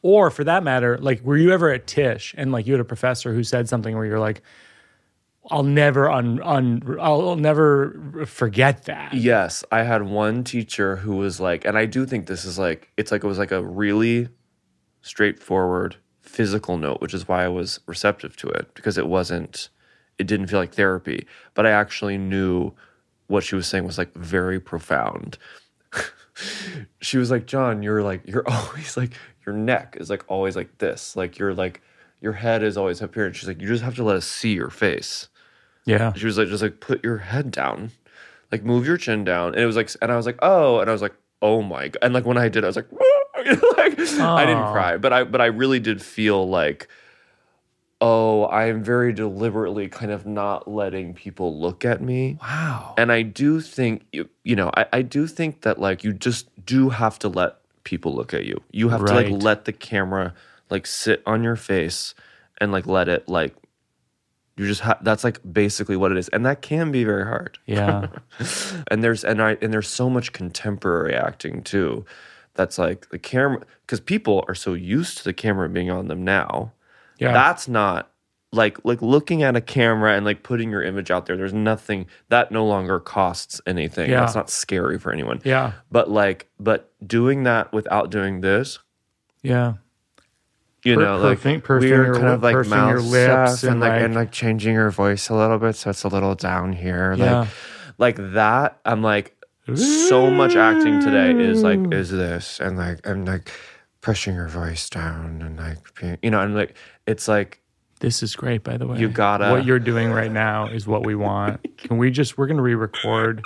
Or for that matter, like, were you ever at Tisch and like you had a professor who said something where you're like, I'll never un, un I'll, I'll never forget that. Yes, I had one teacher who was like, and I do think this is like, it's like it was like a really straightforward physical note, which is why I was receptive to it because it wasn't, it didn't feel like therapy, but I actually knew what she was saying was like very profound. she was like, John, you're like, you're always like, your neck is like always like this. Like you're like, your head is always up here. And she's like, you just have to let us see your face. Yeah. She was like, just like put your head down, like move your chin down. And it was like, and I was like, oh, and I was like, oh my god. And like when I did, I was like, like I didn't cry, but I but I really did feel like, oh, I am very deliberately kind of not letting people look at me. Wow. And I do think you, you know, I, I do think that like you just do have to let people look at you. You have to like let the camera like sit on your face and like let it like you just ha- that's like basically what it is and that can be very hard Yeah. and there's and i and there's so much contemporary acting too that's like the camera because people are so used to the camera being on them now Yeah. that's not like like looking at a camera and like putting your image out there there's nothing that no longer costs anything Yeah. that's not scary for anyone yeah. but like but doing that without doing this Yeah. you Per- know, like pursing- pursing weird your kind of like mouth your lips and, and, like like- and like changing your voice a little bit so it's a little down here, Yeah. like like that. I'm like so much acting today is like is this and like I'm like pushing your voice down and like being, you know and like it's like This is great, by the way. You gotta- What you're doing right now is what we want. Can we just? We're gonna re-record.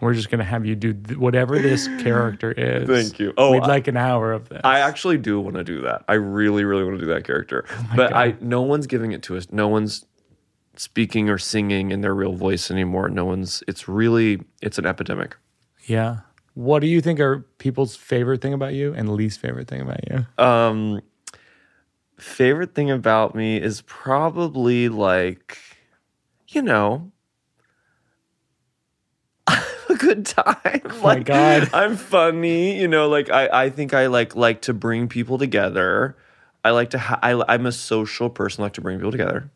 We're just gonna have you do th- whatever this character is. Thank you. Oh, we'd I- like an hour of this. I actually do want to do that. I really, really want to do that character. Oh but I no one's giving it to us. No one's speaking or singing in their real voice anymore. No one's it's really it's an epidemic. Yeah. What do you think are people's favorite thing about you and least favorite thing about you? Um favorite thing about me is probably like you know a good time. Oh my like God. I'm funny, you know, like I I think I like like to bring people together. I like to ha- I I'm a social person, I like to bring people together.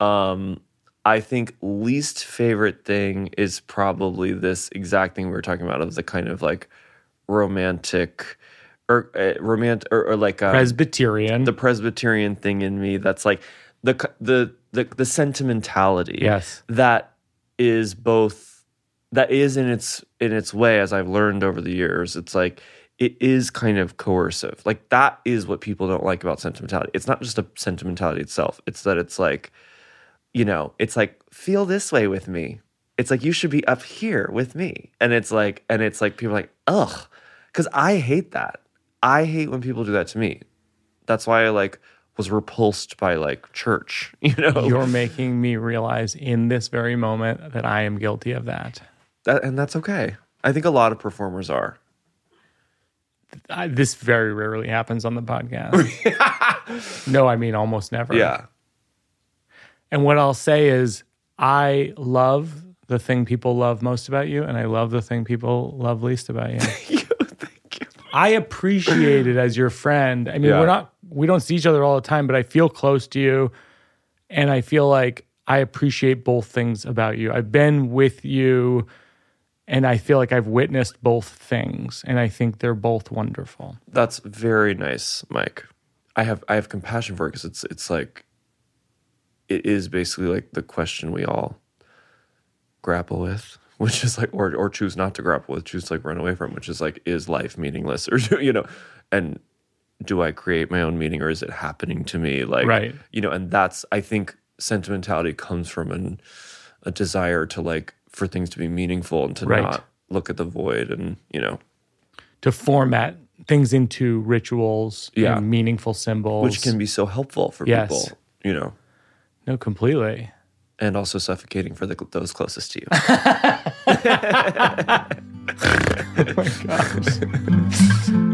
Um I think least favorite thing is probably this exact thing we were talking about of the kind of like romantic or uh, romantic or, or like um, Presbyterian. the Presbyterian thing in me that's like the the the, the sentimentality yes. that is both that is in its in its way as I've learned over the years it's like it is kind of coercive like that is what people don't like about sentimentality it's not just a sentimentality itself it's that it's like you know it's like feel this way with me it's like you should be up here with me and it's like and it's like people are like ugh because I hate that I hate when people do that to me that's why I like was repulsed by like church you know You're making me realize in this very moment that I am guilty of that. that, and that's okay. I think a lot of performers are. I, this very rarely happens on the podcast. no, I mean almost never. Yeah. And what I'll say is, I love the thing people love most about you, and I love the thing people love least about you. Thank you. I appreciate it as your friend. I mean, Yeah. we're not, we don't see each other all the time, but I feel close to you, and I feel like I appreciate both things about you. I've been with you And I feel like I've witnessed both things, and I think they're both wonderful. That's very nice, Mike. I have I have compassion for it because it's it's like it is basically like the question we all grapple with, which is like or or choose not to grapple with, choose to like run away from, which is like is life meaningless or you know, and do I create my own meaning or is it happening to me? Like Right. you know, and that's I think sentimentality comes from an a desire to like for things to be meaningful and to Right. not look at the void and you know To format things into rituals Yeah. and meaningful symbols. which can be so helpful for Yes. people, you know. No completely. and also suffocating for the, those closest to you. Oh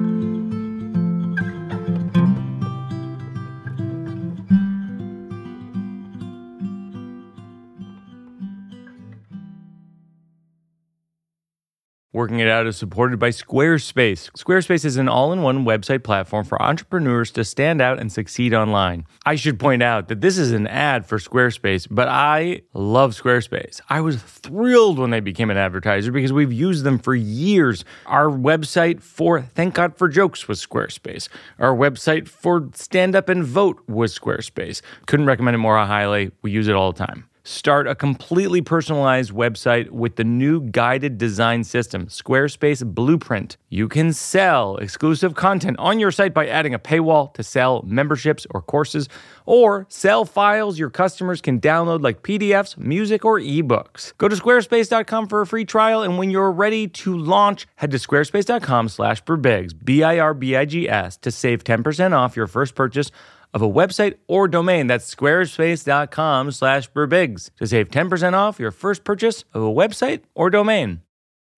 Working It Out is supported by Squarespace. Squarespace is an all in one website platform for entrepreneurs to stand out and succeed online. I should point out that this is an ad for Squarespace, but I love Squarespace. I was thrilled when they became an advertiser because we've used them for years. Our website for Thank God for Jokes was Squarespace. Our website for Stand Up and Vote was Squarespace. Couldn't recommend it more highly. We use it all the time. Start a completely personalized website with the new guided design system, Squarespace Blueprint. You can sell exclusive content on your site by adding a paywall to sell memberships or courses, or sell files your customers can download like PDFs, music, or ebooks. Go to squarespace.com for a free trial, and when you're ready to launch, head to squarespace.com slash birbigs, B-I-R-B-I-G-S, to save 10% off your first purchase of a website or domain. That's squarespace.com slash birbigs to save 10% off your first purchase of a website or domain.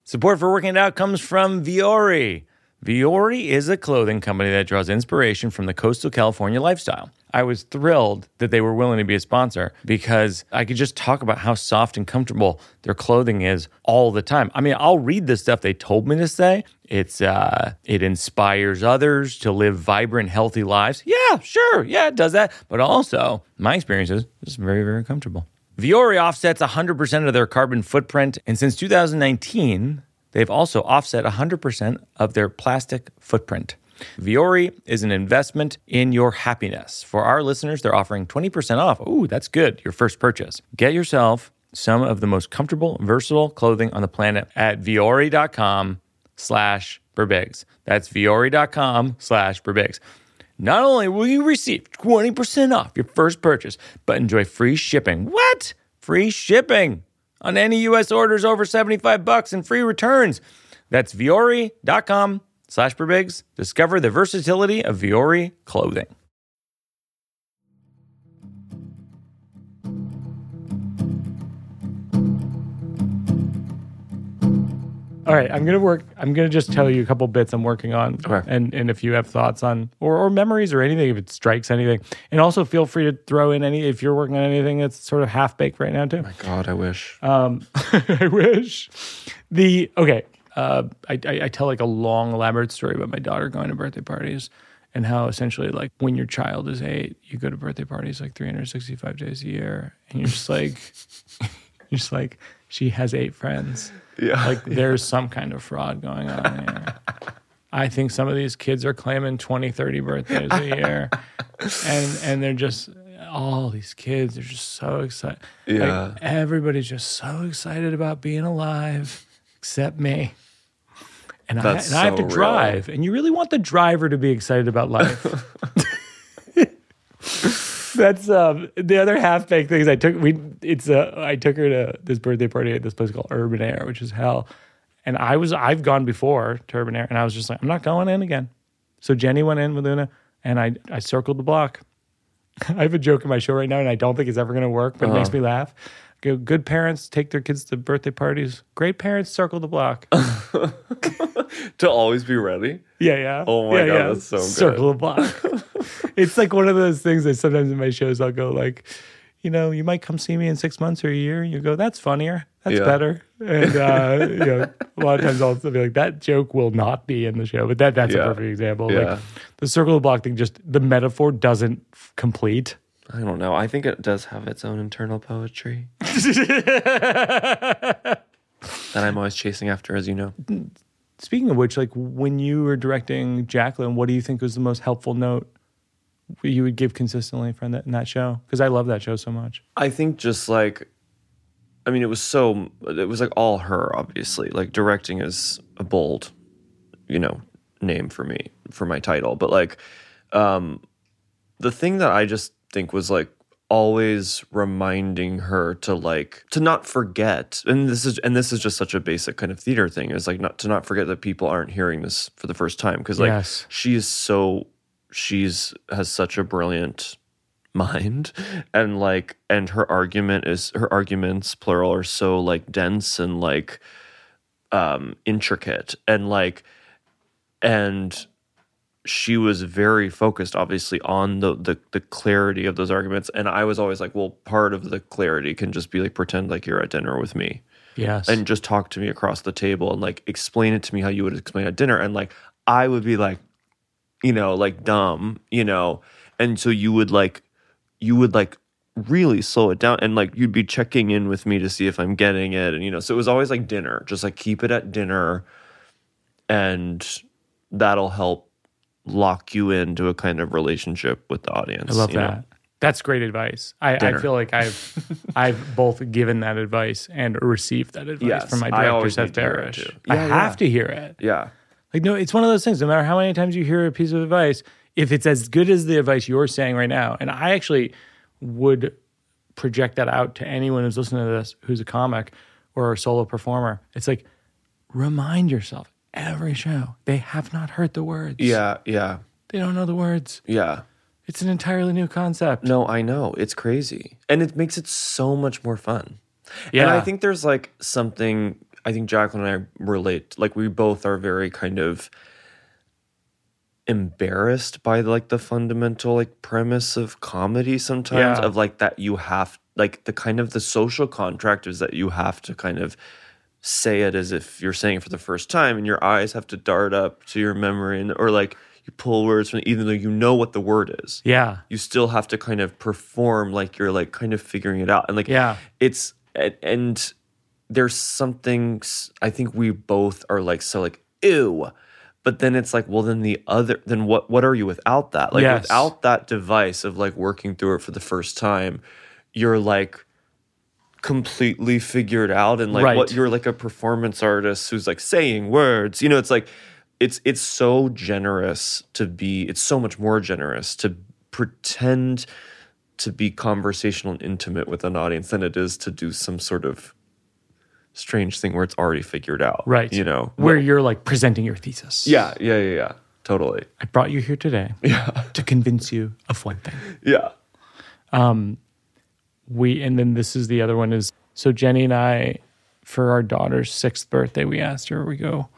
Support for Working It Out comes from Vuori. Vuori is a clothing company that draws inspiration from the coastal California lifestyle. I was thrilled that they were willing to be a sponsor because I could just talk about how soft and comfortable their clothing is all the time. I mean, I'll read the stuff they told me to say. It's uh it inspires others to live vibrant, healthy lives. Yeah, sure. Yeah, it does that. But also, my experience is it's very, very comfortable. Vuori offsets 100% of their carbon footprint, and since 2019, they've also offset 100% of their plastic footprint. Vuori is an investment in your happiness. For our listeners, they're offering 20% off. Ooh, that's good. Your first purchase. Get yourself some of the most comfortable, versatile clothing on the planet at vuori.com slash birbigs. That's vuori.com slash birbigs. Not only will you receive 20% off your first purchase, but enjoy free shipping. What? Free shipping on any U.S. orders over 75 bucks and free returns. That's vuori.com slash birbigs. Discover the versatility of Vuori clothing. All right, I'm gonna work. I'm gonna just tell you a couple bits I'm working on, Okay. and and if you have thoughts on or or memories or anything, if it strikes anything, and also feel free to throw in any if you're working on anything that's sort of half baked right now too. My God, I wish. Um, I wish the okay. Uh, I, I I tell like a long elaborate story about my daughter going to birthday parties and how essentially like when your child is eight, you go to birthday parties like 365 days a year, and you're just like you're just like she has eight friends. yeah. Like there's some kind of fraud going on here. I think some of these kids are claiming 20, 30 birthdays a year. And and they're just all these kids are just so excited. Yeah. Like, everybody's just so excited about being alive, except me. And, I, and I have to so real. drive. And you really want the driver to be excited about life. That's um, the other half baked things I took. We it's uh, I took her to this birthday party at this place called Urban Air, which is hell. And I was I've gone before to Urban Air, and I was just like, I'm not going in again. So Jenny went in with Oona, and I I circled the block. I have a joke in my show right now, and I don't think it's ever going to work, but it makes me laugh. Go, good parents take their kids to birthday parties. Great parents circle the block. to always be ready. Yeah, yeah. Oh my yeah, God, yeah. that's so good. Circle the block. it's like one of those things that sometimes in my shows I'll go like, you know, you might come see me in six months or a year. You go, that's funnier. That's Yeah. better. And uh, you know, a lot of times I'll be like, that joke will not be in the show. But that that's a perfect example. Yeah. Like the circle of the block thing, just the metaphor doesn't complete. I don't know. I think it does have its own internal poetry. that I'm always chasing after, as you know. Speaking of which, like when you were directing Jacqueline, what do you think was the most helpful note you would give consistently from that in that show? Because I love that show so much. I think just like, I mean, it was so, it was like all her, obviously. Like, directing is a bold, you know, name for me, for my title. But like, um, the thing that I just think was like always reminding her to like to not forget. And this is and this is just such a basic kind of theater thing is like not to not forget that people aren't hearing this for the first time. Because like Yes. she is so she's has such a brilliant mind. And like and her argument is her arguments plural are so like dense and like um intricate. And like and she was very focused obviously on the, the the clarity of those arguments. And i was always like well part of the clarity can just be like pretend like you're at dinner with me. Yes. and just talk to me across the table and like explain it to me how you would explain at dinner. And like i would be like you know like dumb you know? And so you would like you would like really slow it down. And like you'd be checking in with me to see if i'm getting it. And you know so it was always like dinner. Just like keep it at dinner. And that'll help lock you into a kind of relationship with the audience I love you know? that. That's great advice. I, I feel like I've I've both given that advice and received that advice Yes, from my director Seth Barrish. too. I Yeah, have to hear it. yeah Like no, it's one of those things. No matter how many times you hear a piece of advice, if it's as good as the advice you're saying right now, and I actually would project that out to anyone who's listening to this who's a comic or a solo performer. It's like remind yourself every show they have not heard the words. yeah yeah they don't know the words. yeah It's an entirely new concept. No, I know. It's crazy. And it makes it so much more fun. And Yeah. I think there's like something I think Jacqueline and I relate like we both are very kind of embarrassed by like the fundamental like premise of comedy sometimes Yeah. of like that you have like the kind of the social contract is that you have to kind of say it as if you're saying it for the first time and your eyes have to dart up to your memory and or like you pull words from even though you know what the word is Yeah. you still have to kind of perform like you're like kind of figuring it out and like Yeah. it's and, and there's something i think we both are like so like ew but then it's like well then the other then what what are you without that like Yes. without that device of like working through it for the first time you're like completely figured out and like Right. what you're like a performance artist who's like saying words you know it's like it's it's so generous to be it's so much more generous to pretend to be conversational and intimate with an audience than it is to do some sort of strange thing where it's already figured out Right. you know Where you're like presenting your thesis. yeah yeah yeah yeah totally I brought you here today to convince you of one thing. yeah um, we and then this is the other one is so Jenny and I for our daughter's sixth birthday we asked her we go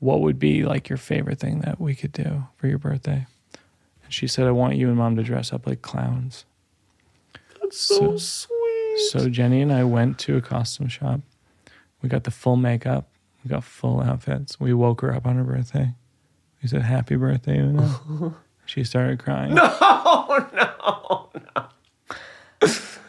what would be like your favorite thing that we could do for your birthday? And she said I want you and mom to dress up like clowns. That's so, sweet. so Jenny and I went to a costume shop. We got the full makeup. We got full outfits. We woke her up on her birthday. We said happy birthday Oona. She started crying. No no no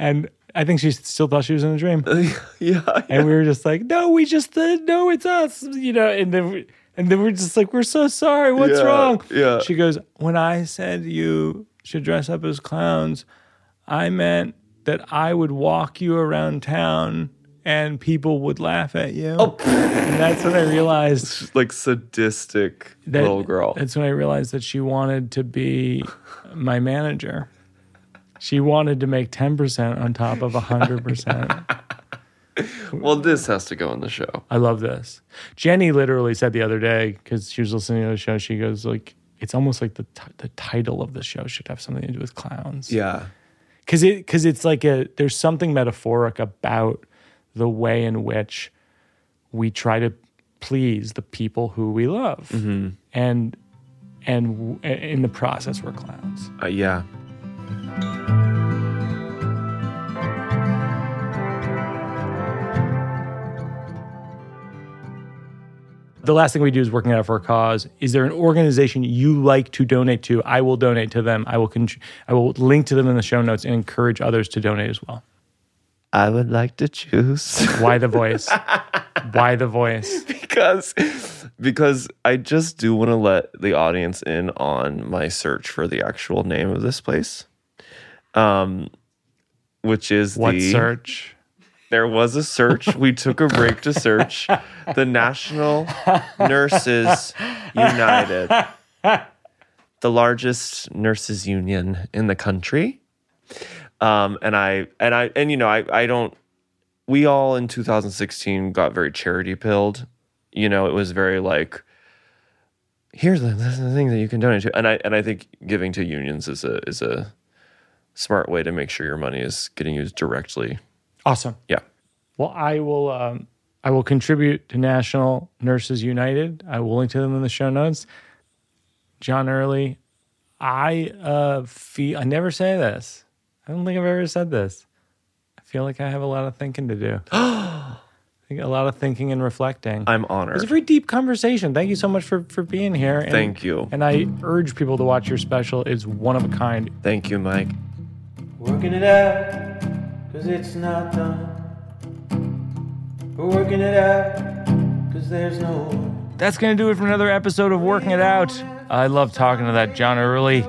and I think she still thought she was in a dream yeah and we were just like, no, we just uh, no, it's us, you know. And then we, and then we're just like, we're so sorry. What's Yeah, wrong? yeah. She goes, when I said you should dress up as clowns, I meant that I would walk you around town and people would laugh at you. Oh. And that's when I realized like sadistic that little girl That's when I realized that she wanted to be my manager. She wanted to make ten percent on top of hundred percent. well this has to go in the show I love this. Jenny literally said the other day because she was listening to the show. She goes like, "It's almost like the t- the title of the show should have something to do with clowns." yeah because it because it's like a there's something metaphoric about the way in which we try to please the people who we love, and and w- in the process we're clowns. uh, yeah The last thing we do is working out for a cause. Is there an organization you like to donate to? I will donate to them. I will con- I will link to them in the show notes and encourage others to donate as well. I would like to choose Why the voice? Why the voice? because because I just do want to let the audience in on my search for the actual name of this place. Um which is What the search? There was a search. We took a break to search the National Nurses United, the largest nurses union in the country. Um, and I and I and you know I I don't. We all in 2016 got very charity pilled. You know, it was very like. Here's the, the thing that you can donate to, and I and I think giving to unions is a is a smart way to make sure your money is getting used directly. Awesome. Yeah. Well, I will. Um, I will contribute to National Nurses United. I will link to them in the show notes. John Early, I uh, feel. I never say this. I don't think I've ever said this. I feel like I have a lot of thinking to do. I a lot of thinking and reflecting. I'm It was a very deep conversation. Thank you so much for for being here. And, Thank you. And I urge people to watch your special. It's one of a kind. Thank you, Mike. Working it out, cause it's not done. We're working it out, cause there's no. That's going to do it for another episode of Working It Out. I love talking to that John Early.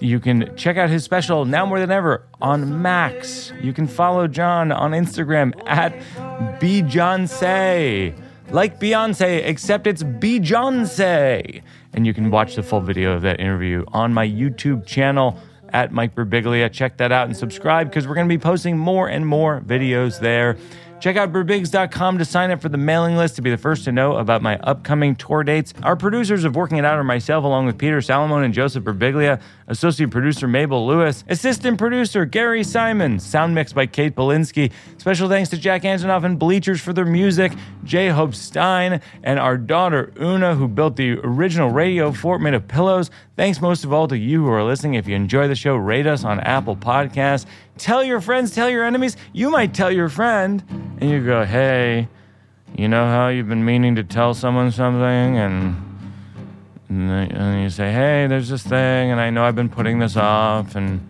You can check out his special now more than ever on Max. You can follow John on Instagram at Beyonce. Like Beyonce, except it's Beyonce. And you can watch the full video of that interview on my YouTube channel at Mike Birbiglia. Check that out and subscribe because we're going to be posting more and more videos there. Check out birbigs.com to sign up for the mailing list to be the first to know about my upcoming tour dates. Our producers of Working It Out are myself, along with Peter Salomon and Joseph Birbiglia, associate producer Mabel Lewis, assistant producer Gary Simon, sound mix by Kate Belinsky. Special thanks to Jack Antonoff and Bleachers for their music, J. Hope Stein, and our daughter Oona, who built the original radio fort made of pillows. Thanks most of all to you who are listening. If you enjoy the show, rate us on Apple Podcasts. Tell your friends, tell your enemies. You might tell your friend, and you go, hey, you know how you've been meaning to tell someone something, and, and then- and you say, hey, there's this thing, and I know I've been putting this off, and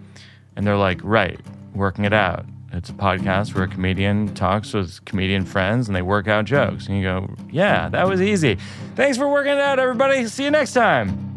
and they're like, right, working it out. It's a podcast where a comedian talks with comedian friends and they work out jokes. And you go, yeah, that was easy. Thanks for working it out, everybody. See you next time.